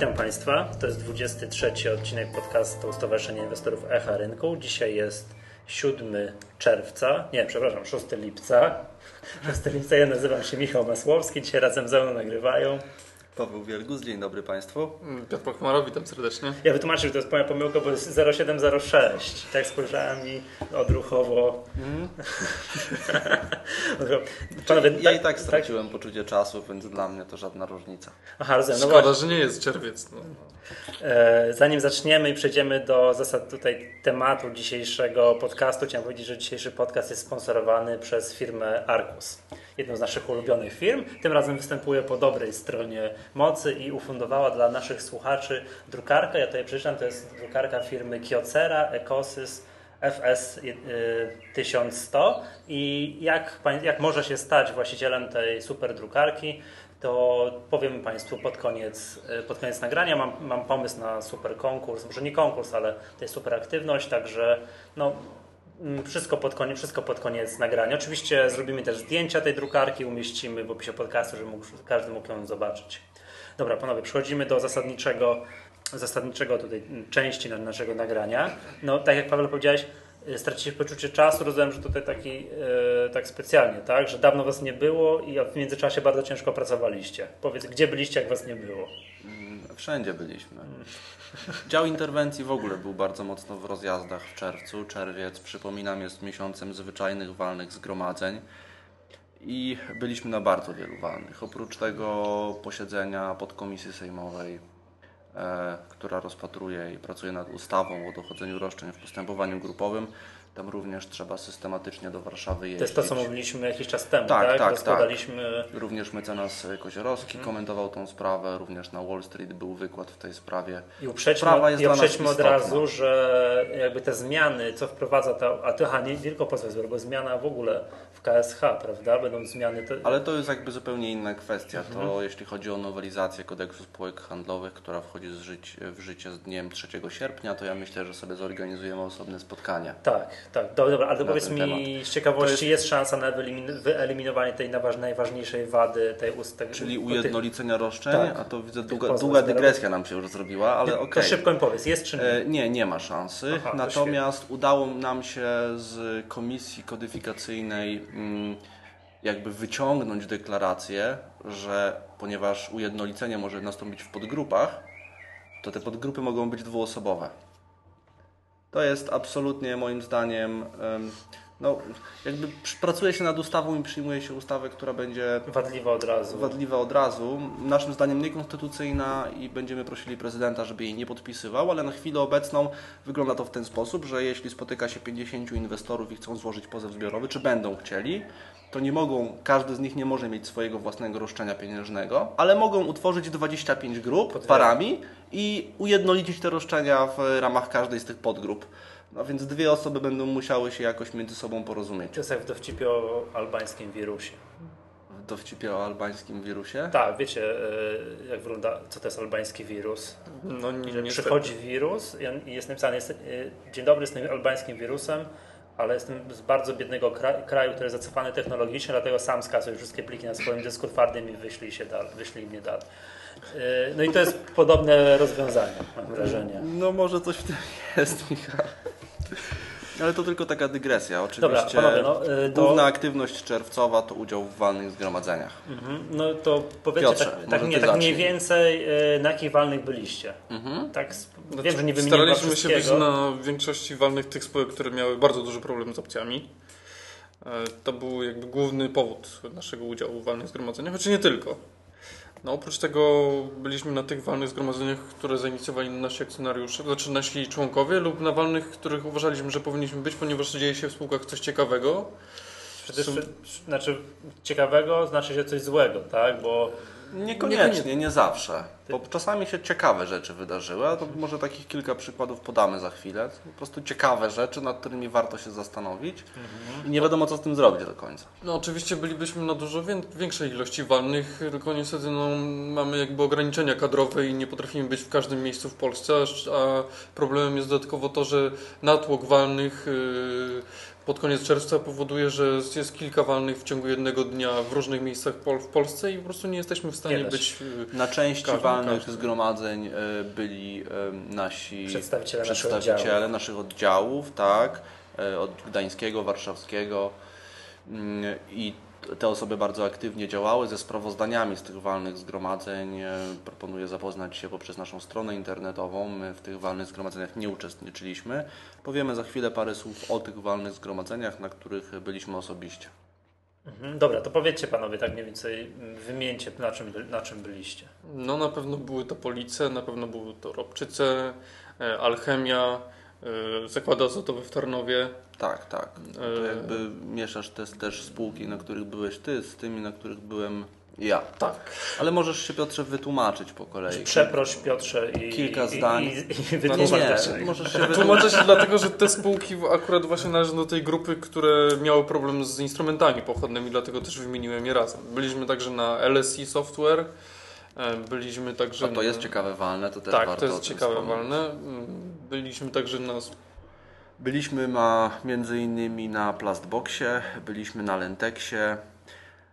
Witam Państwa. To jest 23 odcinek podcastu Stowarzyszenia Inwestorów Echa Rynku. Dzisiaj jest 7 czerwca, nie, przepraszam, 6 lipca. 6 lipca, ja nazywam się Michał Masłowski, dzisiaj razem ze mną nagrywają. Paweł Wielgus, dzień dobry Państwu. Piotr Pachmaro, witam serdecznie. Ja wytłumaczę, że to jest moja pomyłka, bo jest 0706. Tak spojrzałem i odruchowo. Mm. Panowie, ja i tak straciłem tak? poczucie czasu, więc dla mnie to żadna różnica. Aha, rozumiem. No Szkoda, właśnie. że nie jest czerwiec. No. E, zanim zaczniemy i przejdziemy do zasad tutaj tematu dzisiejszego podcastu, chciałem powiedzieć, że dzisiejszy podcast jest sponsorowany przez firmę Arcus jedną z naszych ulubionych firm. Tym razem występuje po dobrej stronie mocy i ufundowała dla naszych słuchaczy drukarkę. Ja tutaj przeczytam, to jest drukarka firmy Kyocera Ecosys FS 1100 i jak, jak może się stać właścicielem tej super drukarki, to powiem Państwu pod koniec, pod koniec nagrania. Mam, mam pomysł na super konkurs, może nie konkurs, ale to jest super aktywność, także no, wszystko pod, koniec, wszystko pod koniec nagrania. Oczywiście zrobimy też zdjęcia tej drukarki, umieścimy w opisie podcastu, żeby mógł, każdy mógł ją zobaczyć. Dobra, panowie, przechodzimy do zasadniczego, zasadniczego tutaj części naszego nagrania. No, tak jak Paweł powiedziałeś, y, stracicie poczucie czasu, rozumiem, że tutaj taki, yy, tak specjalnie, tak? Że dawno was nie było i w międzyczasie bardzo ciężko pracowaliście. Powiedz, gdzie byliście, jak was nie było? Wszędzie byliśmy. Dział interwencji w ogóle był bardzo mocno w rozjazdach w czerwcu. Czerwiec, przypominam, jest miesiącem zwyczajnych walnych zgromadzeń i byliśmy na bardzo wielu walnych. Oprócz tego posiedzenia podkomisji sejmowej, e, która rozpatruje i pracuje nad ustawą o dochodzeniu roszczeń w postępowaniu grupowym, tam również trzeba systematycznie do Warszawy jeździć. To jest to, co mówiliśmy jakiś czas temu, tak? Tak, tak. Rozkładaliśmy... tak. Również mecenas Koziorowski hmm. komentował tą sprawę, również na Wall Street był wykład w tej sprawie. I uprzedźmy, i uprzedźmy od razu, że jakby te zmiany, co wprowadza ta... A to, nie tylko pozwa bo zmiana w ogóle w KSH, prawda? Będą zmiany... Te... Ale to jest jakby zupełnie inna kwestia. To mhm. jeśli chodzi o nowelizację kodeksu spółek handlowych, która wchodzi w życie z dniem 3 sierpnia, to ja myślę, że sobie zorganizujemy osobne spotkanie. Tak, tak. Dobra, ale powiedz mi temat. z ciekawości, jest... jest... szansa na wyeliminowanie tej najważniejszej wady tej ustawy? Czyli ujednolicenia roszczeń, tak. a to widzę długa, długa dygresja nam się już zrobiła, ale okej. Okay. To szybko mi powiedz, jest czy nie? E, nie, nie ma szansy. Aha, Natomiast udało nam się z komisji kodyfikacyjnej jakby wyciągnąć deklarację, że ponieważ ujednolicenie może nastąpić w podgrupach, to te podgrupy mogą być dwuosobowe. To jest absolutnie moim zdaniem no, jakby pracuje się nad ustawą i przyjmuje się ustawę, która będzie wadliwa od razu. Wadliwa od razu. Naszym zdaniem niekonstytucyjna i będziemy prosili prezydenta, żeby jej nie podpisywał, ale na chwilę obecną wygląda to w ten sposób, że jeśli spotyka się 50 inwestorów i chcą złożyć pozew zbiorowy, czy będą chcieli, to nie mogą, każdy z nich nie może mieć swojego własnego roszczenia pieniężnego, ale mogą utworzyć 25 grup parami i ujednolicić te roszczenia w ramach każdej z tych podgrup. No więc dwie osoby będą musiały się jakoś między sobą porozumieć. To jest jak w dowcipie o albańskim wirusie. W dowcipie o albańskim wirusie? Tak, wiecie, e, jak wygląda, co to jest albański wirus? No, nie, przychodzi wirus i jest napisane, jest, e, dzień dobry, jestem albańskim wirusem, ale jestem z bardzo biednego kraju, który jest zacofany technologicznie, dlatego sam skasuję wszystkie pliki na swoim dysku twardym i wyślij, się dal, wyślij mnie dalej. No i to jest podobne rozwiązanie, mam wrażenie. No może coś w tym jest, Michał. Ale to tylko taka dygresja. Oczywiście Dobra, panowie, no, y, to... główna aktywność czerwcowa to udział w walnych zgromadzeniach. Mhm. No to powiedzcie Piotrze, tak, tak, nie, tak mniej więcej y, na jakich walnych byliście? Mhm. Tak, znaczy, wiem, że nie Staraliśmy się być na większości walnych tych spółek, które miały bardzo duży problem z opcjami. E, to był jakby główny powód naszego udziału w walnych zgromadzeniach, choć nie tylko. No oprócz tego byliśmy na tych walnych zgromadzeniach, które zainicjowali nasi akcjonariusze, znaczy nasi członkowie lub na walnych, których uważaliśmy, że powinniśmy być, ponieważ dzieje się w spółkach coś ciekawego. Przecież, znaczy ciekawego znaczy się coś złego, tak? Bo Niekoniecznie, nie zawsze. Bo czasami się ciekawe rzeczy wydarzyły, a to może takich kilka przykładów podamy za chwilę. Po prostu ciekawe rzeczy, nad którymi warto się zastanowić mhm. i nie wiadomo, co z tym zrobić do końca. No oczywiście bylibyśmy na dużo większej ilości walnych, tylko niestety no, mamy jakby ograniczenia kadrowe i nie potrafimy być w każdym miejscu w Polsce, a problemem jest dodatkowo to, że natłok walnych yy, pod koniec czerwca powoduje, że jest kilka walnych w ciągu jednego dnia w różnych miejscach w Polsce i po prostu nie jesteśmy w stanie być... Na części walnych zgromadzeń byli nasi przedstawiciele, przedstawiciele naszych oddziałów, tak, od gdańskiego, warszawskiego mm, i te osoby bardzo aktywnie działały ze sprawozdaniami z tych walnych zgromadzeń. E, proponuję zapoznać się poprzez naszą stronę internetową. My w tych walnych zgromadzeniach nie uczestniczyliśmy. Powiemy za chwilę parę słów o tych walnych zgromadzeniach, na których byliśmy osobiście. Mhm, dobra, to powiedzcie panowie tak mniej więcej, wymieńcie na czym, na czym byliście. No na pewno były to Police, na pewno były to Robczyce, e, Alchemia, e, Zakłady Azotowe w Tarnowie, tak, tak. No to jakby mieszasz te, też spółki, na których byłeś ty, z tymi, na których byłem ja. Tak. Ale możesz się Piotrze wytłumaczyć po kolei. Przeproś Piotrze i kilka zdań. I, i, i wytłumacz nie, możesz się Tłumaczę się dlatego, że te spółki akurat właśnie należą do tej grupy, które miały problem z instrumentami pochodnymi, dlatego też wymieniłem je razem. Byliśmy także na LSI Software. E, byliśmy także. A to jest ciekawe walne, to też tak, warto to jest ciekawe walne. Byliśmy także na Byliśmy ma, między innymi na Plastboxie, byliśmy na Lenteksie,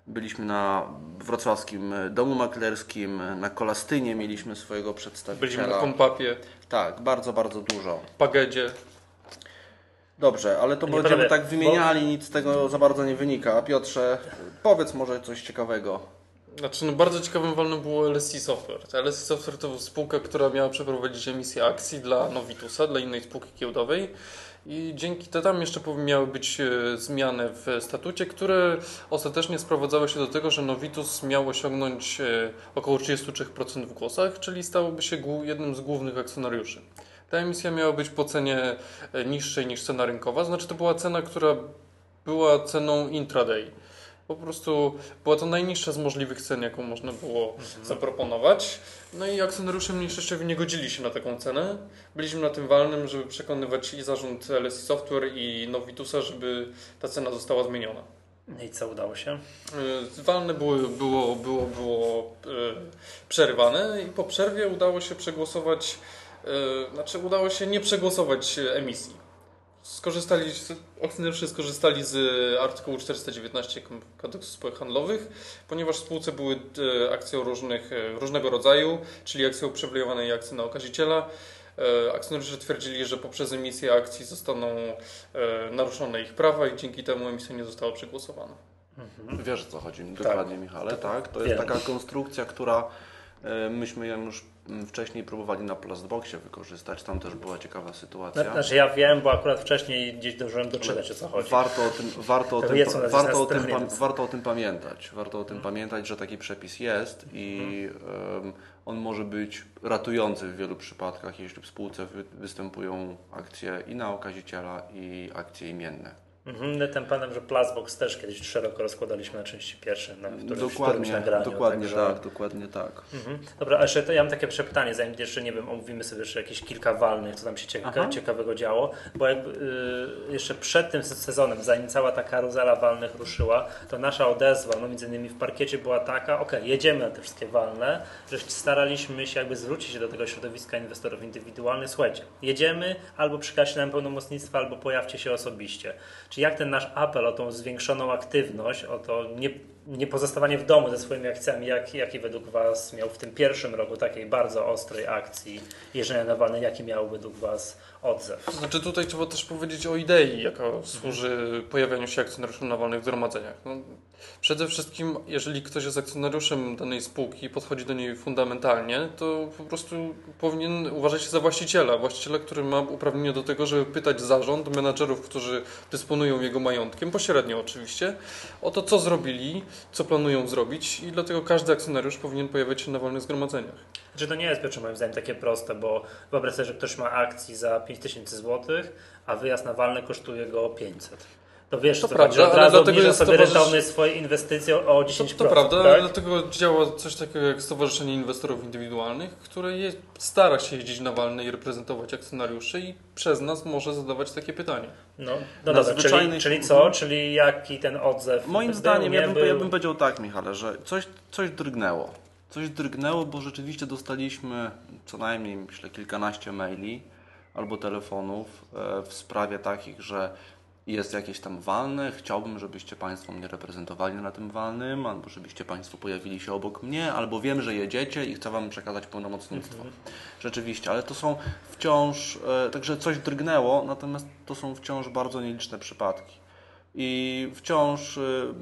byliśmy na wrocławskim domu maklerskim, na Kolastynie mieliśmy swojego przedstawiciela. Byliśmy na Kompapie. Tak, bardzo, bardzo dużo. Pagedzie. Dobrze, ale to nie będziemy tak wymieniali, bo... nic z tego za bardzo nie wynika. Piotrze, powiedz może coś ciekawego. Znaczy, no bardzo ciekawym walnym było LSI Software. LSI Software to spółka, która miała przeprowadzić emisję akcji dla Novitusa, dla innej spółki giełdowej. I dzięki temu tam jeszcze miały być e, zmiany w statucie, które ostatecznie sprowadzały się do tego, że Novitus miał osiągnąć e, około 33% w głosach, czyli stałoby się jednym z głównych akcjonariuszy. Ta emisja miała być po cenie e, niższej niż cena rynkowa, znaczy to była cena, która była ceną intraday. Po prostu była to najniższa z możliwych cen, jaką można było mhm. zaproponować. No i akcjonariusze mniejszościowi nie godzili się na taką cenę. Byliśmy na tym walnym, żeby przekonywać i zarząd LSI Software i Novitusa, żeby ta cena została zmieniona. No i co udało się? Y, walne było, było, było, było yy, przerywane i po przerwie udało się przegłosować, yy, znaczy udało się nie przegłosować emisji skorzystali, akcjonariusze skorzystali z artykułu 419 kodeksu spółek handlowych, ponieważ w spółce były e, akcje różnych, e, różnego rodzaju, czyli akcje uprzywilejowane i akcje na okaziciela. E, akcjonariusze twierdzili, że poprzez emisję akcji zostaną naruszone ich prawa i dzięki temu emisja nie została przegłosowana. Mhm. Wiesz o co chodzi, dokładnie tak. Michale, tak? To jest Wiem. taka konstrukcja, która myśmy ją już wcześniej próbowali na Plastboxie wykorzystać, tam też była ciekawa sytuacja. Znaczy ja wiem, bo akurat wcześniej gdzieś dążyłem doczytać o co chodzi. Warto o tym, warto o tym, warto o tym, warto o tym pamiętać. Warto o tym pamiętać, że taki przepis jest i um, on może być ratujący w wielu przypadkach, jeśli w spółce występują akcje i na okaziciela i akcje imienne. Mhm, tym panem, że Plasbox też kiedyś szeroko rozkładaliśmy na części pierwsze, na którymś, dokładnie, nagraniu. Dokładnie także... tak, dokładnie tak. Mhm. Dobra, a jeszcze to ja mam takie przepytanie, zanim jeszcze, nie wiem, omówimy sobie jeszcze jakieś kilka walnych, co tam się cieka ciekawego działo, bo jakby, y, jeszcze przed tym sezonem, zanim cała ta karuzela walnych ruszyła, to nasza odezwa, no między innymi w parkiecie była taka, ok, jedziemy na te wszystkie walne, że staraliśmy się jakby zwrócić się do tego środowiska inwestorów indywidualnych, słuchajcie, jedziemy, albo przykaźcie nam pełnomocnictwa, albo pojawcie się osobiście. Czy jak ten nasz apel o tą zwiększoną aktywność, o to nie, nie pozostawanie w domu ze swoimi akcjami, jak, jaki według Was miał w tym pierwszym roku takiej bardzo ostrej akcji jeżdżenia na walne, jaki miał według Was odzew? Znaczy tutaj trzeba też powiedzieć o idei, jaka służy pojawianiu się akcjonariuszy na walnych zgromadzeniach. No, przede wszystkim, jeżeli ktoś jest akcjonariuszem danej spółki i podchodzi do niej fundamentalnie, to po prostu powinien uważać się za właściciela. Właściciela, który ma uprawnienie do tego, żeby pytać zarząd, menadżerów, którzy dysponują jego majątkiem, pośrednio oczywiście, o to, co zrobili, co planują zrobić i dlatego każdy akcjonariusz powinien pojawiać się na wolnych zgromadzeniach. Znaczy to nie jest, Piotrze, moim zdaniem takie proste, bo wyobraź sobie, że ktoś ma akcji za 5000 zł, a wyjazd na walne kosztuje go 500 to wiesz, to, to prawda, chodzi, od razu obniża sobie rentowność swoje inwestycje o 10%. To, to prawda, tak? dlatego działa coś takiego jak Stowarzyszenie Inwestorów Indywidualnych, które je, stara się jeździć na walne i reprezentować akcjonariuszy i przez nas może zadawać takie pytanie. No, no dobra, czyli, czyli co? Czyli jaki ten odzew Moim zdaniem, ja bym, był... ja bym powiedział tak, Michale, że coś, coś drgnęło. Coś drgnęło, bo rzeczywiście dostaliśmy co najmniej, myślę, kilkanaście maili albo telefonów e, w sprawie takich, że jest jakieś tam walne, chciałbym, żebyście Państwo mnie reprezentowali na tym walnym, albo żebyście Państwo pojawili się obok mnie, albo wiem, że jedziecie i chcę Wam przekazać pełnomocnictwo. Mhm. Rzeczywiście, ale to są wciąż, e, także coś drgnęło, natomiast to są wciąż bardzo nieliczne przypadki. I wciąż y,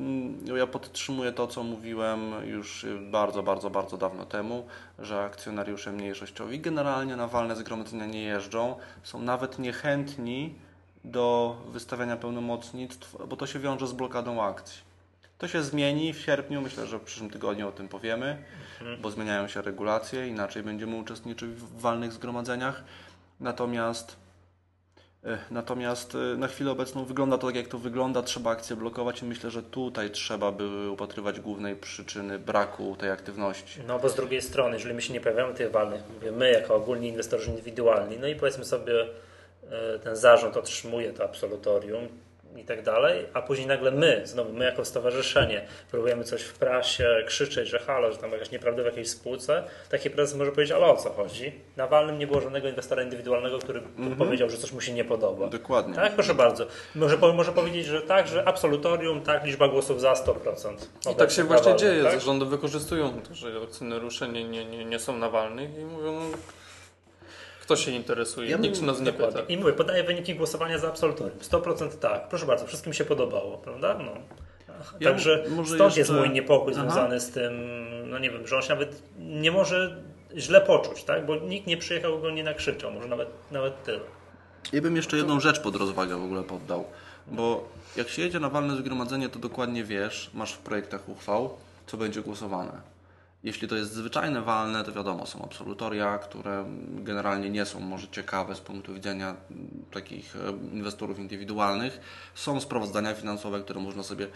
ja podtrzymuję to, co mówiłem już bardzo, bardzo, bardzo dawno temu, że akcjonariusze mniejszościowi generalnie na walne zgromadzenia nie jeżdżą, są nawet niechętni do wystawiania pełnomocnictw, bo to się wiąże z blokadą akcji. To się zmieni w sierpniu, myślę, że w przyszłym tygodniu o tym powiemy, mhm. bo zmieniają się regulacje, inaczej będziemy uczestniczyć w walnych zgromadzeniach. Natomiast E, natomiast e, na chwilę obecną wygląda to tak, jak to wygląda. Trzeba akcję blokować i myślę, że tutaj trzeba by upatrywać głównej przyczyny braku tej aktywności. No bo z drugiej strony, jeżeli my się nie pojawiamy tych walnych, mówię, my jako ogólni inwestorzy indywidualni, no i powiedzmy sobie, ten zarząd otrzymuje to absolutorium, i tak dalej, a później nagle my, znowu my jako stowarzyszenie, próbujemy coś w prasie krzyczeć, że halo, że tam jakaś nieprawda w jakiejś spółce, taki prezes może powiedzieć, ale o co chodzi? Na walnym nie było żadnego inwestora indywidualnego, który mm -hmm. powiedział, że coś mu się nie podoba. Dokładnie. Tak, proszę bardzo. Może, może powiedzieć, że tak, że absolutorium, tak, liczba głosów za 100%. I tak się właśnie dzieje. Tak? Zarządy wykorzystują to, że akcjonariusze nie, nie, nie, nie są na walnych i mówią, kto się interesuje? Ja Nikt nas nie pyta. I mówię, podaję wyniki głosowania za absolutorium. 100% tak. Proszę bardzo, wszystkim się podobało, prawda? No. Ja Także stąd jeszcze... jest mój niepokój Aha. związany z tym, no nie wiem, że on się nawet nie może źle poczuć, tak? Bo nikt nie przyjechał, go nie nakrzyczał, może nawet, nawet tyle. Ja bym jeszcze jedną rzecz pod rozwagę w ogóle poddał, bo jak się jedzie na walne zgromadzenie, to dokładnie wiesz, masz w projektach uchwał, co będzie głosowane. Jeśli to jest zwyczajne walne, to wiadomo, są absolutoria, które generalnie nie są może ciekawe z punktu widzenia takich e, inwestorów indywidualnych. Są sprawozdania finansowe, które można sobie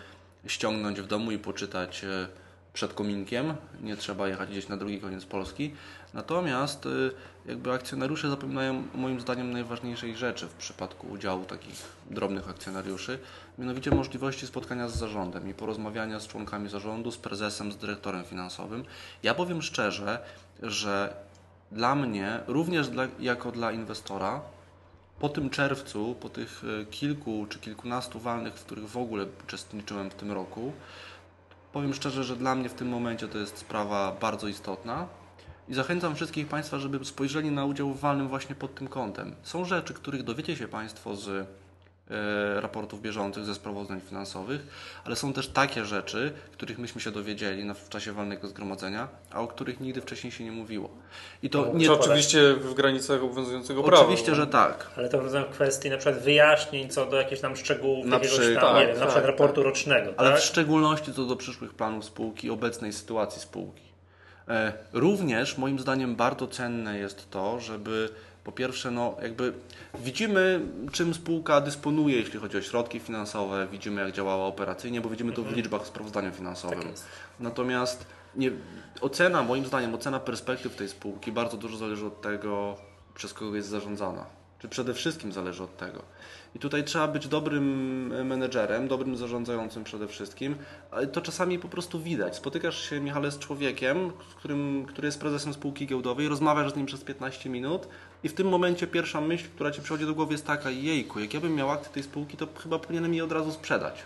ściągnąć w domu i poczytać e, przed kominkiem. Nie trzeba jechać gdzieś na drugi koniec Polski. Natomiast y, jakby akcjonariusze zapominają moim zdaniem najważniejszej rzeczy w przypadku udziału takich drobnych akcjonariuszy, mianowicie możliwości spotkania z zarządem i porozmawiania z członkami zarządu, z prezesem, z dyrektorem finansowym. Ja powiem szczerze, że dla mnie, również dla, jako dla inwestora, po tym czerwcu, po tych y, kilku czy kilkunastu walnych, w których w ogóle uczestniczyłem w tym roku, powiem szczerze, że dla mnie w tym momencie to jest sprawa bardzo istotna i zachęcam wszystkich Państwa, żeby spojrzeli na udział w walnym właśnie pod tym kątem. Są rzeczy, których dowiecie się Państwo z raportów bieżących, ze sprawozdań finansowych, ale są też takie rzeczy, których myśmy się dowiedzieli w czasie walnego zgromadzenia, a o których nigdy wcześniej się nie mówiło. I to no, nie oczywiście w granicach obowiązującego prawa. Oczywiście, że tak. Ale to w kwestii na przykład wyjaśnień co do jakichś tam szczegółów, na jakiegoś tam, tak, nie wiem, tak, na przykład tak, raportu tak. rocznego. Ale tak? w szczególności co do przyszłych planów spółki, obecnej sytuacji spółki. E, również moim zdaniem bardzo cenne jest to, żeby po pierwsze, no jakby widzimy, czym spółka dysponuje, jeśli chodzi o środki finansowe, widzimy, jak działała operacyjnie, bo widzimy to w mhm. liczbach sprawozdania finansowym. Tak Natomiast nie, ocena, moim zdaniem, ocena perspektyw tej spółki bardzo dużo zależy od tego, przez kogo jest zarządzana. Czy przede wszystkim zależy od tego. I tutaj trzeba być dobrym menedżerem, dobrym zarządzającym przede wszystkim, ale to czasami po prostu widać. Spotykasz się, Michale, z człowiekiem, którym, który jest prezesem spółki giełdowej, rozmawiasz z nim przez 15 minut i w tym momencie pierwsza myśl, która ci przychodzi do głowy jest taka, jejku, jak ja bym miał akty tej spółki, to chyba powinienem jej od razu sprzedać.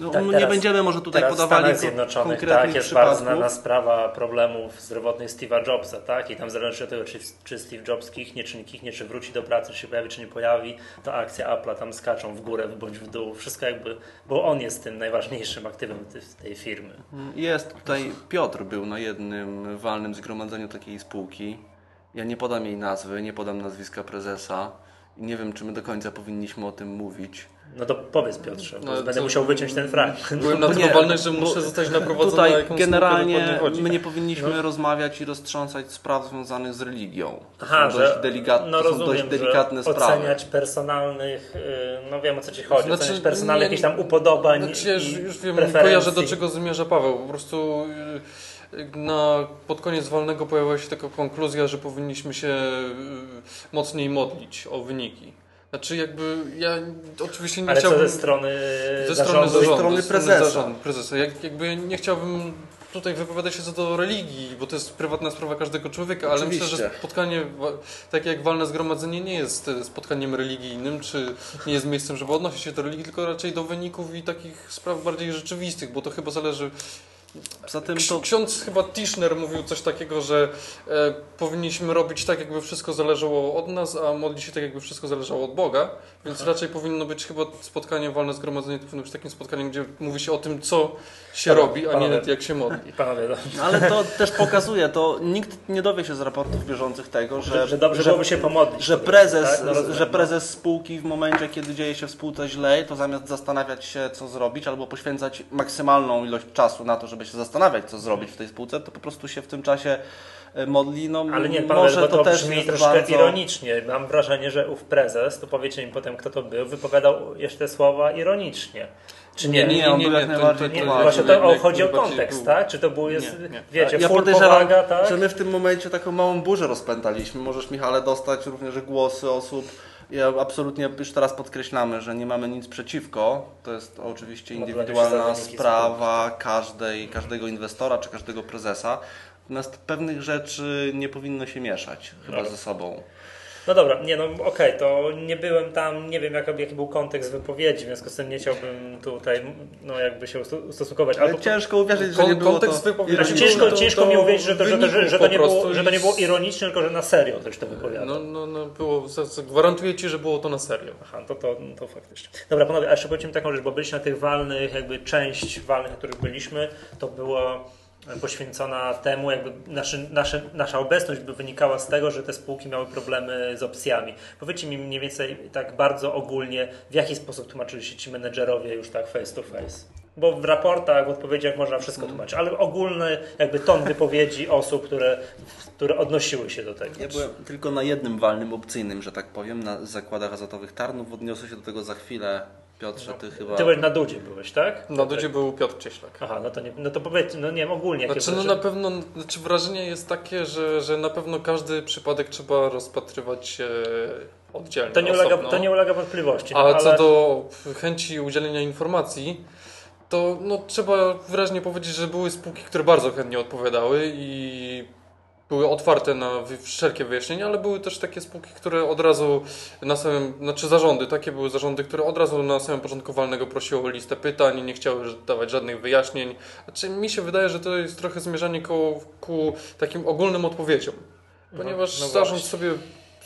No, tak, nie będziemy może tutaj podawali w Zjednoczonych tak, jest bardzo znana sprawa problemów zdrowotnych Steve'a Jobsa, tak? I tam zależy od tego, czy, czy Steve Jobs kichnie, czy nie kichnie, czy wróci do pracy, czy się pojawi, czy nie pojawi, to akcje Apple'a tam skaczą w górę bądź w dół. Wszystko jakby, bo on jest tym najważniejszym aktywem tej firmy. Jest tutaj, Piotr był na jednym walnym zgromadzeniu takiej spółki. Ja nie podam jej nazwy, nie podam nazwiska prezesa. I nie wiem, czy my do końca powinniśmy o tym mówić. No to powiedz Piotrze, no, będę musiał wyciąć ten fragment. Byłem na tyle walny, że muszę zostać naprowadzony Tutaj na generalnie my nie powinniśmy no. rozmawiać i roztrząsać spraw związanych z religią. To Aha, są dość, delikat, no, rozumiem, są dość delikatne sprawy. Oceniać personalnych, y, no wiem o co Ci chodzi, znaczy, oceniać personalnych jakichś tam upodobań znaczy, ja już, już wiem, kojarzę do czego zmierza Paweł. Po prostu y, na, pod koniec walnego pojawiła się taka konkluzja, że powinniśmy się y, mocniej modlić o wyniki. Znaczy jakby ja oczywiście nie Ale chciałbym... co ze strony ze strony zarządu, ze strony prezesa. Zarządu, prezesa. Jak, jakby nie chciałbym tutaj wypowiada się co do religii, bo to jest prywatna sprawa każdego człowieka, ale Oczywiście. myślę, że spotkanie, takie jak walne zgromadzenie, nie jest e, spotkaniem religijnym, czy nie jest miejscem, żeby odnosić się do religii, tylko raczej do wyników i takich spraw bardziej rzeczywistych, bo to chyba zależy Zatem to... Ksiądz chyba Tischner mówił coś takiego, że e, powinniśmy robić tak, jakby wszystko zależało od nas, a modlić się tak, jakby wszystko zależało od Boga. Więc Aha. raczej powinno być chyba spotkanie, wolne zgromadzenie, to powinno być takim spotkaniem, gdzie mówi się o tym, co się robi, a panowie, nie jak się modli. Panowie, no. Ale to też pokazuje, to nikt nie dowie się z raportów bieżących tego, że, że, że dobrze że, byłoby się pomodlić. Że prezes, tak? no, że prezes spółki w momencie, kiedy dzieje się w spółce źle, to zamiast zastanawiać się, co zrobić, albo poświęcać maksymalną ilość czasu na to, żeby się zastanawiać, co zrobić w tej spółce, to po prostu się w tym czasie e, modli. No, Ale nie, panowie, może to, to też brzmi troszkę bardzo... ironicznie. Mam wrażenie, że ów prezes, to powiecie mi potem, kto to był, wypowiadał jeszcze te słowa ironicznie. Czy nie? Nie, nie, on był jak najbardziej to, to, to, Właśnie to chodzi o kontekst, tak? Czy to było, jest, nie, nie. wiecie, ja full powaga, tak? że my w tym momencie taką małą burzę rozpętaliśmy. Możesz, Michale, dostać również głosy osób, ja absolutnie już teraz podkreślamy, że nie mamy nic przeciwko. To jest oczywiście indywidualna sprawa każdej, każdego inwestora czy każdego prezesa. Natomiast pewnych rzeczy nie powinno się mieszać chyba ze sobą. No dobra, nie no okej, okay, to nie byłem tam, nie wiem jaki, jaki był kontekst wypowiedzi, w związku z tym nie chciałbym tutaj no jakby się ustosunkować. Ale ciężko uwierzyć, że nie było kontekst to... Wypowiedzi znaczy, ciężko, to, ciężko to mi uwierzyć, że to, że, że, że, to nie było, że to nie było ironiczne, tylko że na serio ktoś to wypowiadał. No, no, no było, gwarantuję Ci, że było to na serio. Aha, to, to, to faktycznie. Dobra panowie, a jeszcze powiedzmy taką rzecz, bo byliśmy na tych walnych, jakby część walnych, na których byliśmy, to było poświęcona temu, jakby naszy, nasze, nasza obecność by wynikała z tego, że te spółki miały problemy z opcjami. Powiedzcie mi mniej więcej tak bardzo ogólnie, w jaki sposób tłumaczyli się ci menedżerowie już tak face to face? Bo w raportach, w odpowiedziach można wszystko tłumaczyć, ale ogólny jakby ton wypowiedzi osób, które, które odnosiły się do tego. Ja byłem tylko na jednym walnym opcyjnym, że tak powiem, na zakładach azotowych Tarnów. Odniosę się do tego za chwilę Piotrze, ty chyba... Ty byłeś na Dudzie byłeś, tak? Na Dudzie był Piotr Cieślak. Aha, no to, nie, no to powiedz, no nie wiem, ogólnie. Znaczy, no na pewno, znaczy wrażenie jest takie, że, że na pewno każdy przypadek trzeba rozpatrywać oddzielnie, to nie, ulega, to nie ulega wątpliwości. No, A ale... co do chęci udzielenia informacji, to no, trzeba wyraźnie powiedzieć, że były spółki, które bardzo chętnie odpowiadały i były otwarte na wszelkie wyjaśnienia, ale były też takie spółki, które od razu na samym, znaczy zarządy, takie były zarządy, które od razu na samym początku walnego prosiły o listę pytań, nie chciały dawać żadnych wyjaśnień. Znaczy mi się wydaje, że to jest trochę zmierzanie ku, ku takim ogólnym odpowiedziom. Mhm. Ponieważ no, no zarząd sobie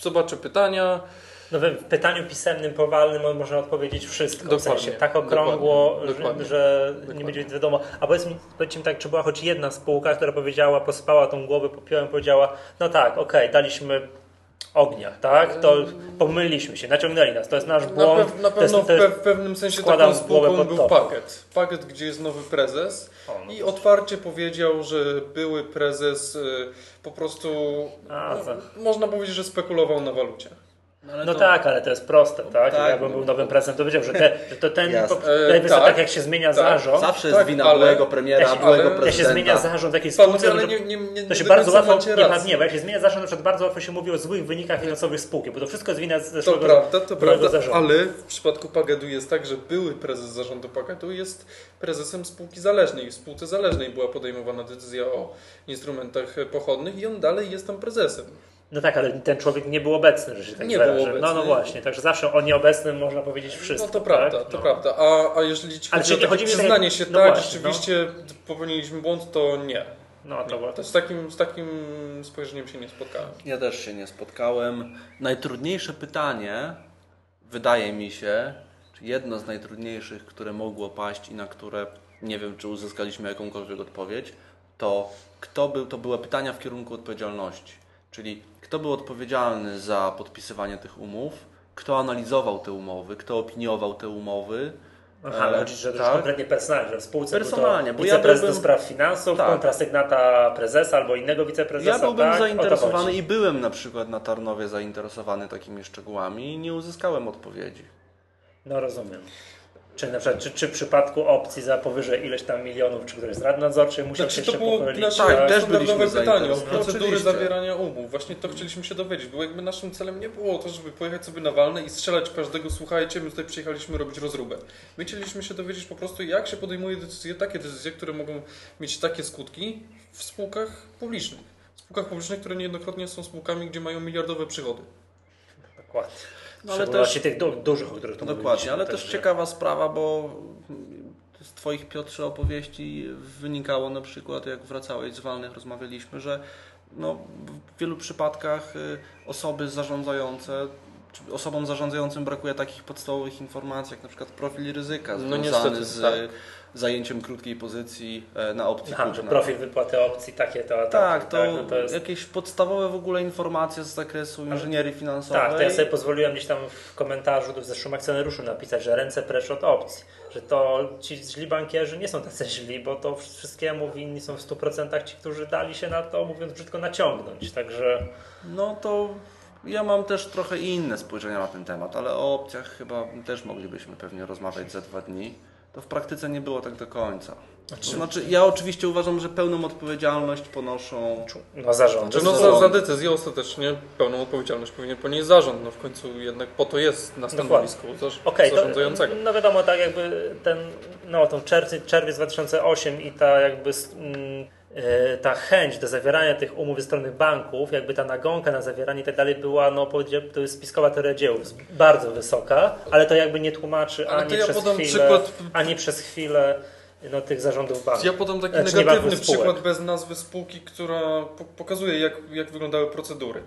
zobaczy pytania, no w pytaniu pisemnym, powalnym można odpowiedzieć wszystko. Dokładnie, w sensie tak okrągło, dokładnie, że, że dokładnie. nie będzie wiadomo. A powiedz mi, powiedz mi tak, czy była choć jedna spółka, która powiedziała, pospała tą głowę popiołem, powiedziała, no tak, okej, okay, daliśmy ognia, tak? To pomyliliśmy się, naciągnęli nas, to jest nasz błąd. Na, pe na pewno jest, w pewnym sensie taką spółką był topą. pakiet. Pakiet, gdzie jest nowy prezes o, no i otwarcie powiedział, że były prezes y, po prostu, A, no, można powiedzieć, że spekulował na walucie. No, no to... tak, ale to jest proste, tak? tak Jakbym był nowym prezentem, to wiedział, że, te, że to ten, po, e, tak, tak, jak się zmienia tak, zarząd. Zawsze jest tak, wina ale, byłego premiera, jak, byłego prezydenta. Jak się zmienia zarząd jakiejś spółce, ale nie, nie, nie, to się bardzo łatwo, nie, nie, jak się zmienia zarząd, na przykład bardzo łatwo się mówi o złych wynikach finansowych spółki, bo to wszystko jest wina zeszłego To prawda, to prawda, zarządu. ale w przypadku Pagedu jest tak, że były prezes zarządu Pagedu jest prezesem spółki zależnej. W spółce zależnej była podejmowana decyzja o instrumentach pochodnych i on dalej jest tam prezesem. No tak, ale ten człowiek nie był obecny, że się tak Nie był obecny. No, no właśnie, także zawsze o nieobecnym można powiedzieć wszystko. No to prawda, tak? to no. prawda. A, a jeżeli ale chodzi o chodzi przyznanie się, no tak, właśnie, rzeczywiście no. popełniliśmy błąd, to nie. No, to, nie. to z, takim, z takim spojrzeniem się nie spotkałem. Ja też się nie spotkałem. Najtrudniejsze pytanie, wydaje mi się, czy jedno z najtrudniejszych, które mogło paść i na które nie wiem, czy uzyskaliśmy jakąkolwiek odpowiedź, to kto był, to były pytania w kierunku odpowiedzialności. Czyli kto był odpowiedzialny za podpisywanie tych umów, kto analizował te umowy, kto opiniował te umowy. Aha, ale chodzi, że tak? konkretnie personalnie, że w spółce personalnie, był to wiceprezes ja byłbym, spraw finansów, tak. kontra sygnata prezesa albo innego wiceprezesa. Ja byłbym tak? zainteresowany i byłem na przykład na Tarnowie zainteresowany takimi szczegółami i nie uzyskałem odpowiedzi. No rozumiem. Czy na przykład, czy, czy w przypadku opcji za powyżej ileś tam milionów, czy któryś z rad nadzorczych musiał Znaczy, się to jeszcze było pochylić? nasze Tak, też byliśmy pytanie o procedury zawierania umów. Właśnie to chcieliśmy się dowiedzieć, bo jakby naszym celem nie było to, żeby pojechać sobie na walne i strzelać każdego, słuchajcie, my tutaj przyjechaliśmy robić rozróbę. My chcieliśmy się dowiedzieć po prostu, jak się podejmuje decyzje, takie decyzje, które mogą mieć takie skutki w spółkach publicznych. W spółkach publicznych, które niejednokrotnie są spółkami, gdzie mają miliardowe przychody. Dokładnie. No, ale też tych du dużych, o których tu Dokładnie, mówiliśmy, ale także- też ciekawa sprawa, bo z Twoich Piotrze opowieści wynikało na przykład, jak wracałeś z walnych, rozmawialiśmy, że no, w wielu przypadkach y, osoby zarządzające, osobom zarządzającym brakuje takich podstawowych informacji, jak na przykład profil ryzyka No związany niestety, z tak. Zajęciem krótkiej pozycji e, na opcji Aha, że profil wypłaty opcji, takie to, a Tak, to, no to jest... jakieś podstawowe w ogóle informacje z zakresu inżynierii finansowej. Tak, to ja sobie pozwoliłem gdzieś tam w komentarzu do w zeszłym akcjonariuszu napisać, że ręce precz od opcji. Że to ci źli bankierzy nie są tacy źli, bo to wszystkiemu winni są w 100% ci, którzy dali się na to, mówiąc brzydko, naciągnąć. Także No to ja mam też trochę inne spojrzenia na ten temat, ale o opcjach chyba też moglibyśmy pewnie rozmawiać za dwa dni. To w praktyce nie było tak do końca. To znaczy, ja oczywiście uważam, że pełną odpowiedzialność ponoszą. no zarząd. Czy no za, za decyzję ostatecznie pełną odpowiedzialność powinien ponieść zarząd. No w końcu jednak po to jest na stanowisku zarz- Okej, to- zarządzającego. no wiadomo, tak jakby ten, no tą czerwiec, czerwiec 2008 i ta jakby mm, ta chęć do zawierania tych umów ze strony banków, jakby ta nagonka na zawieranie i tak dalej była, no to jest spiskowa teoria dzieł, bardzo wysoka, ale to jakby nie tłumaczy Ale ani ja przez chwilę, przykład- ani przez chwilę no, tych zarządów banków. Ja podam taki Znaczy, negatywny przykład bez nazwy spółki, która po pokazuje, jak, jak wyglądały procedury.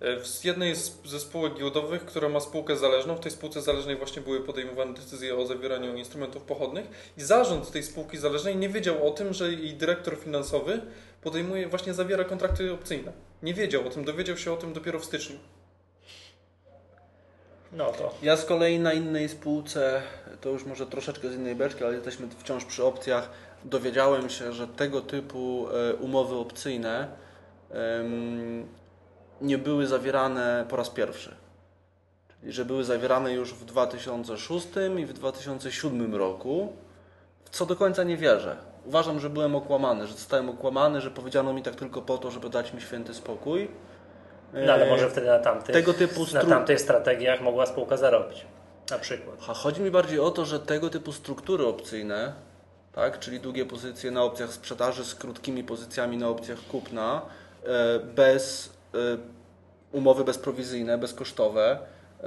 E, W jednej ze spółek giełdowych, która ma spółkę zależną, w tej spółce zależnej właśnie były podejmowane decyzje o zawieraniu instrumentów pochodnych i zarząd tej spółki zależnej nie wiedział o tym, że jej dyrektor finansowy podejmuje, właśnie zawiera kontrakty opcyjne. Nie wiedział o tym, dowiedział się o tym dopiero w styczniu. No to Ja z kolei na innej spółce, to już może troszeczkę z innej beczki, ale jesteśmy wciąż przy opcjach, dowiedziałem się, że tego typu e, umowy opcyjne nie były zawierane po raz pierwszy. Czyli, że były zawierane już w 2006 i w 2007 roku, w co do końca nie wierzę. Uważam, że byłem okłamany, że zostałem okłamany, że powiedziano mi tak tylko po to, żeby dać mi święty spokój. no, ale E, może wtedy na tamtych, tego typu na stru- tamtych strategiach mogła spółka zarobić. Na przykład. A chodzi mi bardziej o to, że tego typu struktury opcyjne, tak, czyli długie pozycje na opcjach sprzedaży z krótkimi pozycjami na opcjach kupna, e, bez e, umowy bezprowizyjne, bezkosztowe, e,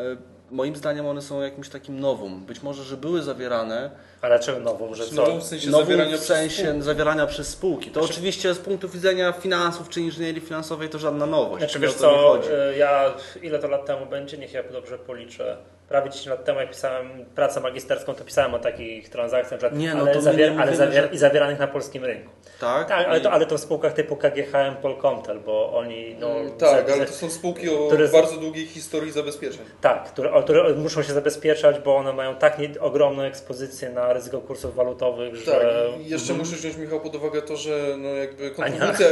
moim zdaniem one są jakimś takim nowum. Być może, że były zawierane Ale dlaczego nową, że co? W sensie zawierania w przez sensie spółkę. zawierania przez spółki. To oczywiście z punktu widzenia finansów czy inżynierii finansowej to żadna nowość. Znaczy wiesz co, ja ile to lat temu będzie, niech ja dobrze policzę. Prawie 10 lat temu jak pisałem pracę magisterską, to pisałem o takich transakcjach, Nie, no ale, to zawier- nie ale zawier- że- i zawieranych na polskim rynku. Tak, Tak, ale I- to, ale to w spółkach typu KGHM Polkomtel, bo oni no, Tak, za- ale to są spółki o które bardzo długiej historii zabezpieczeń. tak które, które muszą się zabezpieczać, bo one mają tak nie, ogromną ekspozycję na ryzyko kursów walutowych, Tak, że i jeszcze muszę wziąć Michał pod uwagę to, że no jakby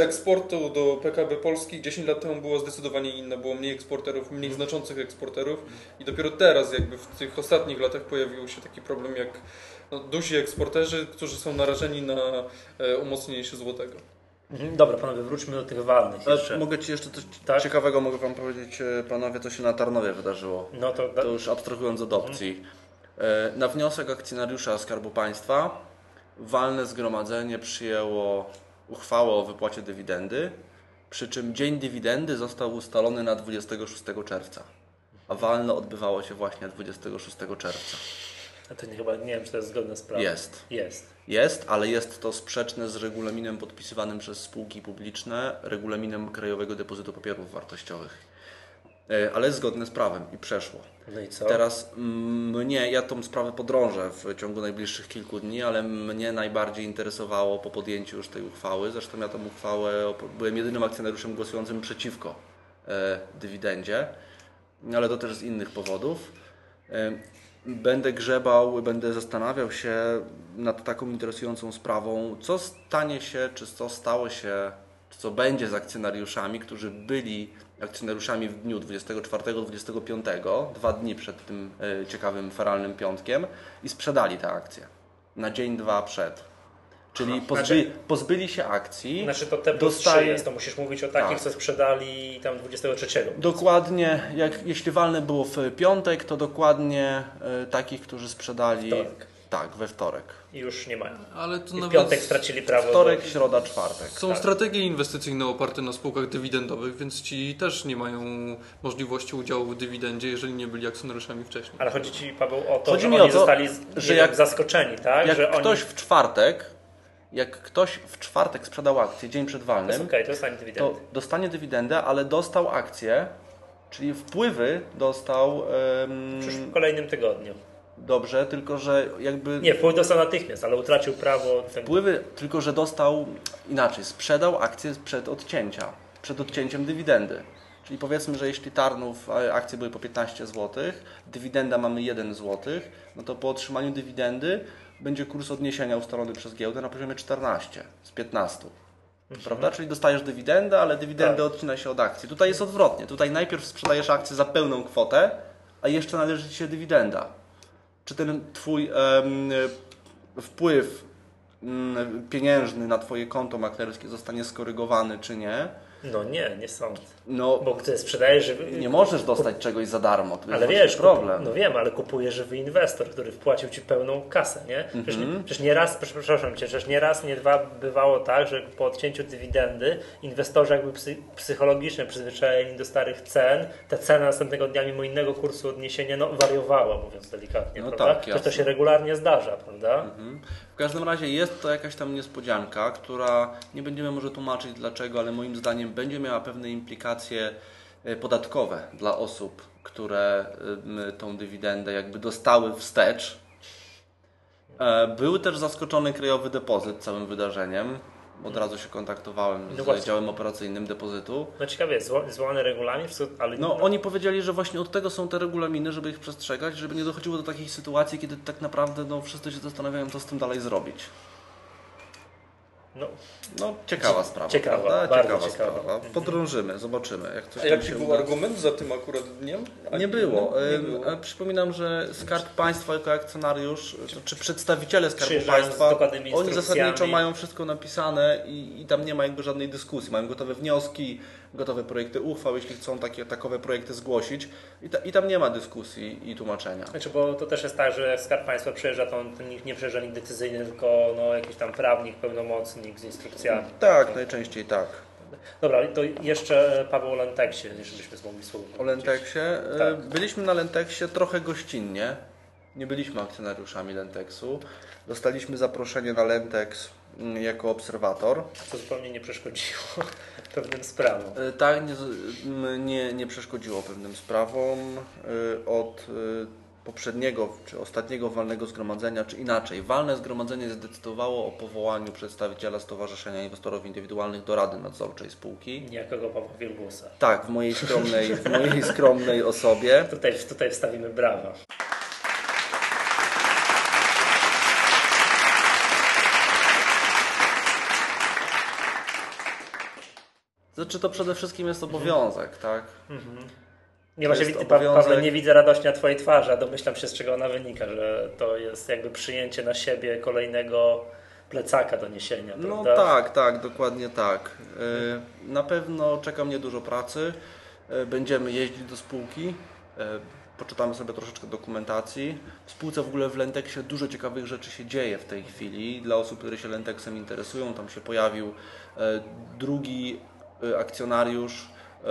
eksportu do PKB Polski 10 lat temu była zdecydowanie inna, było mniej eksporterów, mniej znaczących eksporterów i dopiero teraz jakby w tych ostatnich latach pojawił się taki problem jak no, duzi eksporterzy, którzy są narażeni na e, umocnienie się złotego. Mhm, Dobra, panowie, wróćmy do tych walnych Ale jeszcze. Mogę Ci jeszcze coś Tak? ciekawego mogę Wam powiedzieć, e, panowie, co się na Tarnowie wydarzyło. No to, To już abstrahując od opcji. E, Na wniosek akcjonariusza Skarbu Państwa walne zgromadzenie przyjęło uchwałę o wypłacie dywidendy, przy czym dzień dywidendy został ustalony na 26 czerwca, a walne odbywało się właśnie 26 czerwca. a to nie, chyba nie wiem, czy to jest zgodne z prawem. Jest. Jest. Jest, ale jest to sprzeczne z regulaminem podpisywanym przez spółki publiczne, regulaminem Krajowego Depozytu Papierów Wartościowych. E, Ale jest zgodne z prawem i przeszło. No i co? Teraz mnie, ja tą sprawę podrążę w ciągu najbliższych kilku dni, ale mnie najbardziej interesowało po podjęciu już tej uchwały, zresztą ja tą uchwałę, byłem jedynym akcjonariuszem głosującym przeciwko e, dywidendzie, ale to też z innych powodów. Będę grzebał, będę zastanawiał się nad taką interesującą sprawą, co stanie się, czy co stało się co będzie z akcjonariuszami, którzy byli akcjonariuszami w dniu 24-25, dwa dni przed tym e, ciekawym feralnym piątkiem i sprzedali te akcje na dzień, dwa przed. Czyli Aha, pozbyli, znaczy- pozbyli się akcji. Znaczy to te plus 3 jest, to musisz mówić o takich, Tak. co sprzedali tam 23. Dokładnie, jak, jeśli walne było w piątek, to dokładnie e, takich, którzy sprzedali Wtorek. tak, we wtorek. I już nie mają. Ale to I w nawet piątek stracili prawo Wtorek, do... środa, czwartek. są tak. strategie inwestycyjne oparte na spółkach dywidendowych, więc ci też nie mają możliwości udziału w dywidendzie, jeżeli nie byli akcjonariuszami wcześniej. Ale chodzi Ci, Paweł, o to, Chodzi że mi oni o to, zostali że jak zaskoczeni, tak? Jak że ktoś oni... w czwartek, jak ktoś w czwartek sprzedał akcję dzień przed walnym, to jest ani dywidendy. to dostanie dywidendę, ale dostał akcję, czyli wpływy dostał Przysz w kolejnym tygodniu. dobrze, tylko że jakby Nie, wpływ dostał natychmiast, ale utracił prawo... Ten... wpływy, tylko że dostał inaczej, sprzedał akcję przed odcięcia, przed odcięciem dywidendy. Czyli powiedzmy, że jeśli Tarnów akcje były po 15 zł, dywidenda mamy 1 zł, no to po otrzymaniu dywidendy będzie kurs odniesienia ustalony przez giełdę na poziomie 14 z 15. Prawda? Czyli dostajesz dywidendę, ale dywidendę Tak. odcina się od akcji. Tutaj jest odwrotnie. Tutaj najpierw sprzedajesz akcję za pełną kwotę, a jeszcze należy Ci się dywidenda. Czy ten Twój em, wpływ mm, pieniężny na Twoje konto maklerskie zostanie skorygowany, czy nie? No nie, nie sądzę. No, Bo ty sprzedajesz nie możesz dostać czegoś za darmo. To Ale wiesz, problem. No wiem, ale kupuje żywy inwestor, który wpłacił ci pełną kasę, nie? Przecież, Mhm. nie, przecież nie raz, przepraszam cię, przecież nie raz, nie dwa bywało tak, że po odcięciu dywidendy inwestorzy jakby psy, psychologicznie przyzwyczajeni do starych cen, ta cena następnego dnia mimo innego kursu odniesienia no, wariowała, mówiąc delikatnie, No prawda? tak, to jasne. się regularnie zdarza, prawda? Mhm. W każdym razie jest to jakaś tam niespodzianka, która nie będziemy może tłumaczyć dlaczego, ale moim zdaniem będzie miała pewne implikacje e, podatkowe dla osób, które em, tą dywidendę jakby dostały wstecz. E, Był też zaskoczony krajowy depozyt całym wydarzeniem. Od razu się kontaktowałem No z właśnie. działem operacyjnym depozytu. No ciekawie, jest, zwołany regulamin, ale No, oni powiedzieli, że właśnie od tego są te regulaminy, żeby ich przestrzegać, żeby nie dochodziło do takiej sytuacji, kiedy tak naprawdę no, wszyscy się zastanawiają, co z tym dalej zrobić. No, No, ciekawa sprawa. Ciekawa, prawda? ciekawa ciekawa. sprawa. Mhm. Podrążymy, zobaczymy. Jak coś A jaki się był uda. argument za tym akurat dniem? A Nie było. Nie było. Przypominam, że Skarb Państwa jako akcjonariusz, to, czy przedstawiciele Skarbu Państwa, oni zasadniczo mają wszystko napisane i, i tam nie ma jakby żadnej dyskusji. Mają gotowe wnioski, gotowe projekty uchwał, jeśli chcą takie, takowe projekty zgłosić i, ta, i tam nie ma dyskusji i tłumaczenia. Znaczy, bo to też jest tak, że jak Skarb Państwa przyjeżdża, to on nie przyjeżdża nikt decyzyjny, tylko no, jakiś tam prawnik, pełnomocnik z instrukcjami. Tak, najczęściej tak. Dobra, to jeszcze Paweł o Lenteksie, jeżeli byśmy mogli słowo O Lenteksie. e, Tak. Byliśmy na Lenteksie trochę gościnnie. Nie byliśmy akcjonariuszami Lenteksu. Dostaliśmy zaproszenie na Lentex jako obserwator. Co zupełnie nie przeszkodziło pewnym sprawom. E, Tak, nie, nie, nie przeszkodziło pewnym sprawom. E, Od e, poprzedniego czy ostatniego walnego zgromadzenia, czy inaczej, walne zgromadzenie zdecydowało o powołaniu przedstawiciela Stowarzyszenia Inwestorów Indywidualnych do Rady Nadzorczej spółki. Niejakiego Pawła Wielgusa. Tak, w mojej skromnej, w mojej skromnej osobie. Tutaj, tutaj wstawimy brawa. Znaczy to przede wszystkim jest obowiązek, tak? Nie właśnie, obowiązek- Pawle, nie widzę radości na Twojej twarzy, a domyślam się z czego ona wynika, że to jest jakby przyjęcie na siebie kolejnego plecaka do niesienia, No prawda? tak, tak, dokładnie tak. Y, Na pewno czeka mnie dużo pracy. Y, Będziemy jeździć do spółki. y, Poczytamy sobie troszeczkę dokumentacji. W spółce w ogóle w Lenteksie dużo ciekawych rzeczy się dzieje w tej chwili. Dla osób, które się Lenteksem interesują, tam się pojawił drugi akcjonariusz,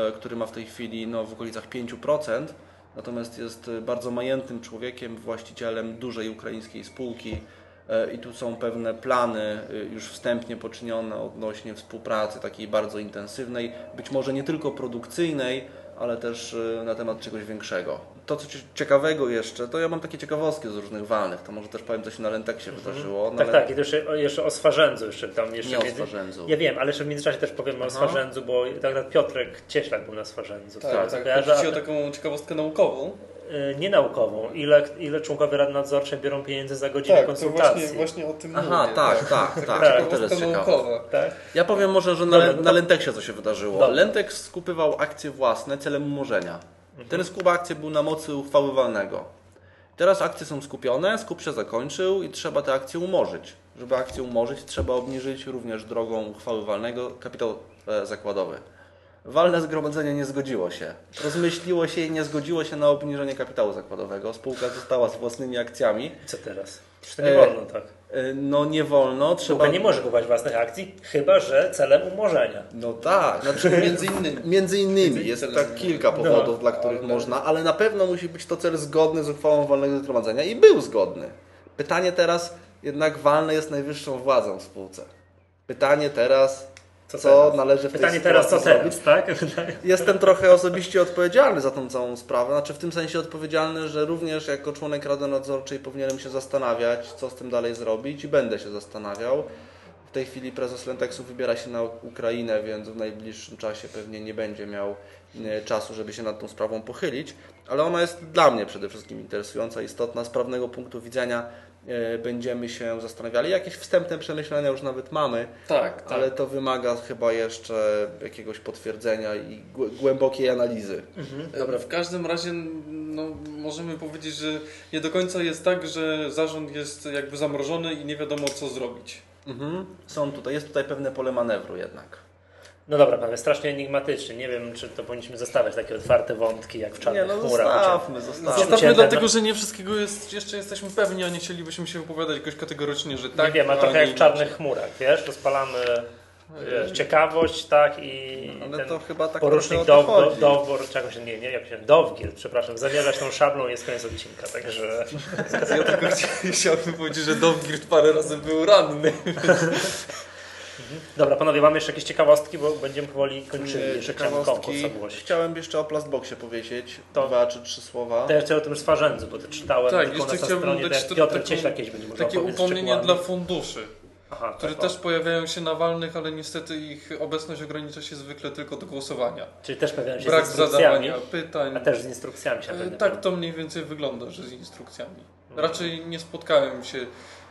y, który ma w tej chwili no, w okolicach 5%. Natomiast jest y, bardzo majętnym człowiekiem, właścicielem dużej ukraińskiej spółki. I tu są pewne plany y, już wstępnie poczynione odnośnie współpracy takiej bardzo intensywnej, być może nie tylko produkcyjnej, ale też y, na temat czegoś większego. To, co cie- ciekawego jeszcze, to ja mam takie ciekawostki z różnych walnych, to może też powiem, co się na Lenteksie wydarzyło. Na Tak, tak, i to jeszcze, o- jeszcze o Swarzędzu jeszcze tam jeszcze Nie o między- Swarzędzu. Ja wiem, ale jeszcze w międzyczasie też powiemy o Aha. Swarzędzu, bo tak Piotrek Cieślak był na Swarzędzu. Tak, Kto tak. kojarzy, Chodzi ci a- o taką ciekawostkę naukową. Y, nienaukową. Ile, ile członkowie Rady Nadzorczej biorą pieniędzy za godzinę tak, konsultacji? To właśnie, właśnie o tym Aha, mówię. tak, tak, tak. Tak. To też jest ciekawe. naukowa. Tak? Ja powiem może, że na, Dobra, to- na Lenteksie co się wydarzyło. Dobra. Lentex skupywał akcje własne celem umorzenia. Ten skup akcji był na mocy uchwały walnego. Teraz akcje są skupione, skup się zakończył i trzeba te akcje umorzyć. Żeby akcje umorzyć, trzeba obniżyć również drogą uchwały walnego kapitał e, zakładowy. Walne zgromadzenie nie zgodziło się. Rozmyśliło się i nie zgodziło się na obniżenie kapitału zakładowego. Spółka została z własnymi akcjami. Co teraz? To nie E, wolno tak. E, No nie wolno, trzeba... Spółka nie może kupować własnych akcji, chyba że celem umorzenia. No tak, znaczy Między innymi. Między innymi, jest tak kilka powodów, No, dla których ale- można, ale na pewno musi być to cel zgodny z uchwałą walnego zgromadzenia i był zgodny. Pytanie teraz, jednak walne jest najwyższą władzą w spółce. Pytanie teraz, co, teraz? należy w tej Pytanie teraz, co teraz, tak? Pytanie. Jestem trochę osobiście odpowiedzialny za tą całą sprawę, znaczy w tym sensie odpowiedzialny, że również jako członek Rady Nadzorczej powinienem się zastanawiać, co z tym dalej zrobić i będę się zastanawiał. W tej chwili prezes Lentexu wybiera się na Ukrainę, więc w najbliższym czasie pewnie nie będzie miał czasu, żeby się nad tą sprawą pochylić, ale ona jest dla mnie przede wszystkim interesująca, istotna. Z prawnego punktu widzenia e, będziemy się zastanawiali. Jakieś wstępne przemyślenia już nawet mamy, Tak, tak. ale to wymaga chyba jeszcze jakiegoś potwierdzenia i głę- głębokiej analizy. Dobra, w każdym razie no, możemy powiedzieć, że nie do końca jest tak, że zarząd jest jakby zamrożony i nie wiadomo co zrobić. Mhm. Są tutaj, jest tutaj pewne pole manewru jednak. No dobra, panowie, strasznie enigmatycznie. Nie wiem, czy to powinniśmy zostawiać takie otwarte wątki, jak w czarnych Nie, no chmurach. zostawmy, zostawmy. Zostawmy Ucięte, dlatego, no. że nie wszystkiego jest, jeszcze jesteśmy pewni, a nie chcielibyśmy się wypowiadać jakoś kategorycznie, że Nie tak. wiem, a trochę jak nie w czarnych chmurach, wiesz? Rozpalamy wiesz, ciekawość, tak? I Ale ten to chyba tak porucznik Dow, chodzi. Dowbor, czego się nie, nie, jak się Dowgir, przepraszam, zamierzać tą szablą jest koniec odcinka, także Ja tylko chcia- chciałbym powiedzieć, że Dowgirt parę razy był ranny. Dobra, panowie, mamy jeszcze jakieś ciekawostki, bo będziemy powoli kończyli. Jeszcze chciałem konkurs. Chciałem jeszcze o Plastboxie powiedzieć. To- Dwa czy trzy słowa. To ja chcę o tym swarzędzu, bo to czytałem Tak, tylko jeszcze na chciałbym stronie, dać tak to- Piotr taką- Cieślak kiedyś będzie może Takie upomnienie dla funduszy, Aha, które tak, też o. pojawiają się na walnych, ale niestety ich obecność ogranicza się zwykle tylko do głosowania. Czyli też pojawiają się Brak z zadawania pytań. a też z instrukcjami się E, Tak to mniej więcej wygląda, że z instrukcjami. Raczej nie spotkałem się,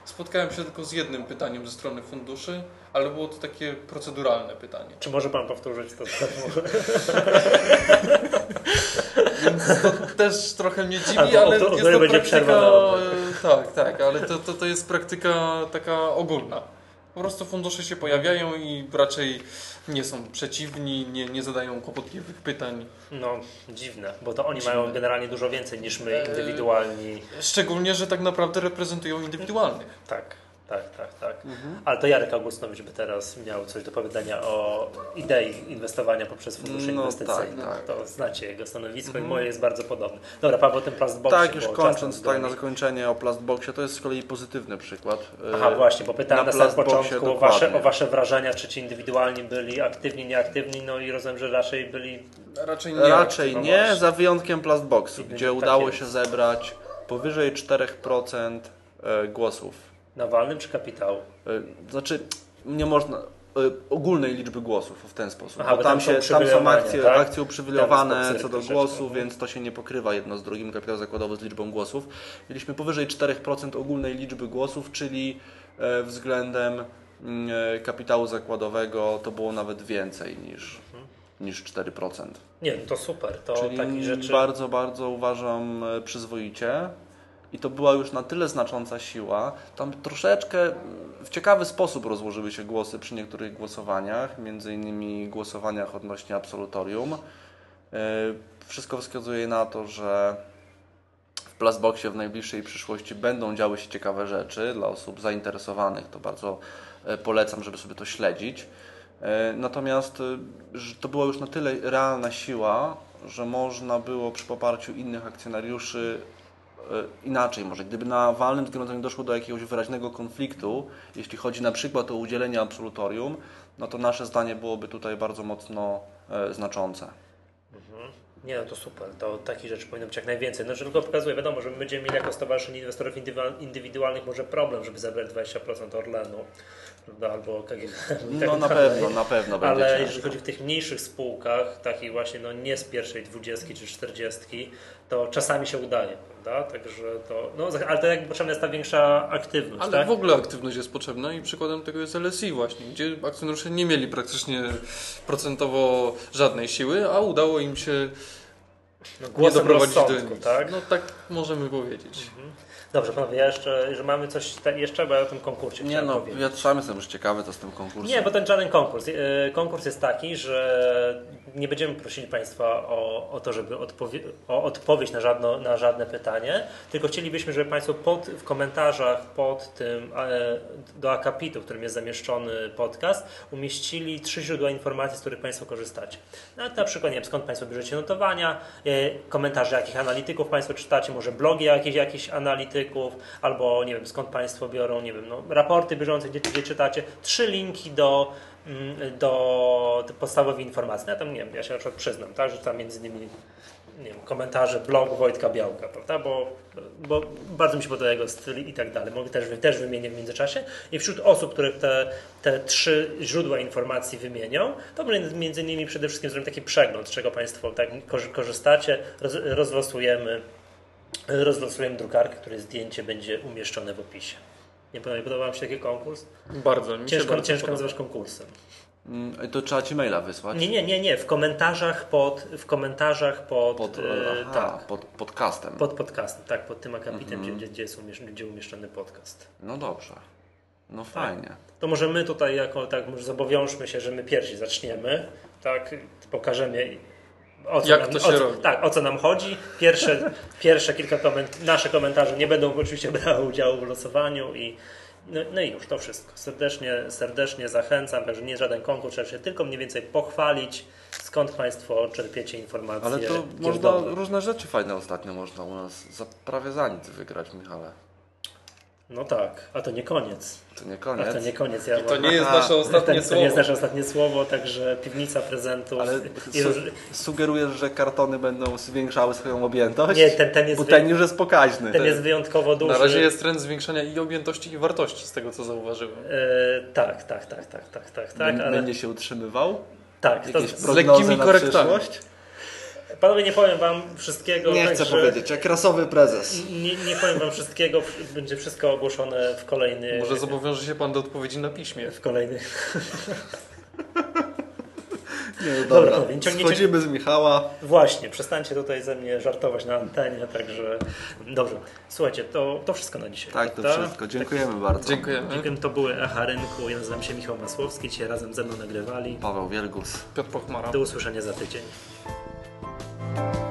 spotkałem się tylko z jednym pytaniem ze strony funduszy, ale było to takie proceduralne pytanie. Czy może pan powtórzyć to? Więc to też trochę mnie dziwi, A, to- ale to- jest to to będzie praktyka... Tak, tak, ale to, to, to jest praktyka taka ogólna. Po prostu fundusze się pojawiają i raczej nie są przeciwni, nie, nie zadają kłopotliwych pytań. No, dziwne, bo to oni Dziwne. mają generalnie dużo więcej niż my, Eee. indywidualni. Szczególnie, że tak naprawdę reprezentują indywidualnych. Tak, tak, tak, tak. Mhm. Ale to Jarek Augustowicz by teraz miał coś do powiedzenia o idei inwestowania poprzez fundusze No inwestycyjne. tak, tak. To znacie jego stanowisko i moje jest bardzo podobne. Dobra, Paweł, o tym plastboxie. tak, już kończąc tutaj na zakończenie o Plastboxie, to jest z kolei pozytywny przykład. E, Aha, właśnie, bo pytałem na na, samym początku o wasze, o wasze wrażenia, czy ci indywidualni byli aktywni, nieaktywni, no i rozumiem, że raczej byli Raczej nie. Raczej nie, za wyjątkiem Plastboxu, gdzie tak udało jest. się zebrać powyżej 4% e, głosów. Na walnym czy kapitału. E, Znaczy, nie można e, ogólnej liczby głosów w ten sposób. Aha, bo tam, tam się, tam są akcje, tak? akcje uprzywilejowane co do głosu, więc to się nie pokrywa jedno z drugim, kapitał zakładowy z liczbą głosów. Mieliśmy powyżej 4% ogólnej liczby głosów, czyli e, względem mm, kapitału zakładowego to było nawet więcej niż, Mhm. niż 4%. Nie, to super, to Czyli rzeczy... bardzo, bardzo uważam przyzwoicie. I to była już na tyle znacząca siła. Tam troszeczkę w ciekawy sposób rozłożyły się głosy przy niektórych głosowaniach, między innymi głosowaniach odnośnie absolutorium. E, Wszystko wskazuje na to, że w Plasboxie w najbliższej przyszłości będą działy się ciekawe rzeczy dla osób zainteresowanych. To bardzo e, polecam, żeby sobie to śledzić. E, Natomiast to była już na tyle realna siła, że można było przy poparciu innych akcjonariuszy inaczej może. Gdyby na walnym zgromadzeniu doszło do jakiegoś wyraźnego konfliktu, jeśli chodzi na przykład o udzielenie absolutorium, no to nasze zdanie byłoby tutaj bardzo mocno e, znaczące. Nie, no to super. To takich rzeczy powinno być jak najwięcej. No, że tylko pokazuje, wiadomo, że my będziemy mieli jako Stowarzyszenie Inwestorów Indywidualnych może problem, żeby zabrać 20% Orlenu prawda, albo KGHM. No tak na pewno, na pewno będzie Ale ciężko. jeżeli chodzi w tych mniejszych spółkach, takich właśnie no nie z pierwszej dwudziestki czy czterdziestki, to czasami się udaje, prawda? Także to, no, ale to jakby potrzebna jest ta większa aktywność, Ale tak? w ogóle aktywność jest potrzebna i przykładem tego jest LSI właśnie, gdzie akcjonariusze nie mieli praktycznie procentowo żadnej siły, a udało im się no, nie doprowadzić do emisji. tak? No tak możemy powiedzieć. Dobrze, panowie, ja jeszcze, że mamy coś te, jeszcze, bo ja o tym konkursie Nie no, powiedzieć. ja jestem już ciekawy, co z tym konkursem. Nie, bo to żaden konkurs. E, Konkurs jest taki, że nie będziemy prosili Państwa o, o to, żeby odpowie, o odpowiedź na, żadno, na żadne pytanie, tylko chcielibyśmy, żeby Państwo pod, w komentarzach pod tym e, do akapitu, w którym jest zamieszczony podcast, umieścili trzy źródła informacji, z których Państwo korzystacie. No, na przykład, nie wiem, skąd Państwo bierzecie notowania, e, komentarze jakich analityków Państwo czytacie, może blogi jakichś, jakichś analityków, albo nie wiem, skąd Państwo biorą, nie wiem, no, raporty bieżące, gdzie, gdzie czytacie. Trzy linki do, mm, do podstawowych informacji. Ja tam nie wiem, ja się na przykład przyznam, tak, że tam między innymi nie wiem, komentarze, blog Wojtka Białka, prawda? Bo, bo bardzo mi się podoba jego styl i tak dalej. Mogę też, też wymienię w międzyczasie. I wśród osób, które te, te trzy źródła informacji wymienią, to między innymi przede wszystkim zrobimy taki przegląd, z czego Państwo tak korzy- korzystacie. Roz, rozlosujemy, rozlosujemy drukarkę, której zdjęcie będzie umieszczone w opisie. Nie podoba, nie podoba Wam się taki konkurs? Bardzo mi się Ciężko, bardzo ciężko nazywasz konkursem. Mm, To trzeba Ci maila wysłać? Nie, nie, nie, nie. W komentarzach pod, w komentarzach pod, Pod, e, aha, tak. pod podcastem. Pod podcastem, tak, pod tym akapitem, Mhm. gdzie, gdzie, jest umieszczony, gdzie umieszczony podcast. No dobrze. No fajnie. To może my tutaj jako, tak, może zobowiążmy się, że my pierwsi zaczniemy, tak, pokażemy o co Jak nam, to się o, robi. Tak, o co nam chodzi. Pierwsze, pierwsze kilka koment nasze komentarze nie będą oczywiście brały udziału w losowaniu i no, no i już to wszystko. Serdecznie, serdecznie zachęcam, także nie jest żaden konkurs, trzeba się tylko mniej więcej pochwalić, skąd Państwo czerpiecie informacje. Ale to można różne rzeczy fajne ostatnio można u nas za prawie za nic wygrać, Michale. No tak, a to nie koniec. To nie A koniec. to nie koniec. Ja To mam- nie jest nasze ostatnie to, to nie jest słowo. nasze ostatnie słowo, także piwnica prezentów. Ale i su sugerujesz, że kartony będą zwiększały swoją objętość? Nie, ten, ten, jest Bo ten już jest pokaźny. ten jest wyjątkowo duży. Na razie jest trend zwiększania i objętości i wartości, z tego co zauważyłem. E, tak, tak, tak, tak, tak, tak, tak, Bę- ale Będzie się utrzymywał? tak. To, z lekkimi korektami. przyszłość? Panowie, nie powiem wam wszystkiego. Nie chcę powiedzieć, jak rasowy prezes. Nie, nie powiem wam wszystkiego, będzie wszystko ogłoszone w kolejny. Może zobowiąże się Pan do odpowiedzi na piśmie. w kolejnych. Nie, no Dobra, dobra. ciągniecie- Schodzimy z Michała. Właśnie, przestańcie tutaj ze mnie żartować na antenie, także dobrze. Słuchajcie, to, to wszystko na dzisiaj. Tak, to wszystko. Dziękujemy bardzo. Dziękujemy. Dziękuję, to były Echa Rynku. Ja nazywam się Michał Masłowski. Dzisiaj razem ze mną nagrywali. Paweł Wielgus. Piotr Pochmara. Do usłyszenia za tydzień. Bye.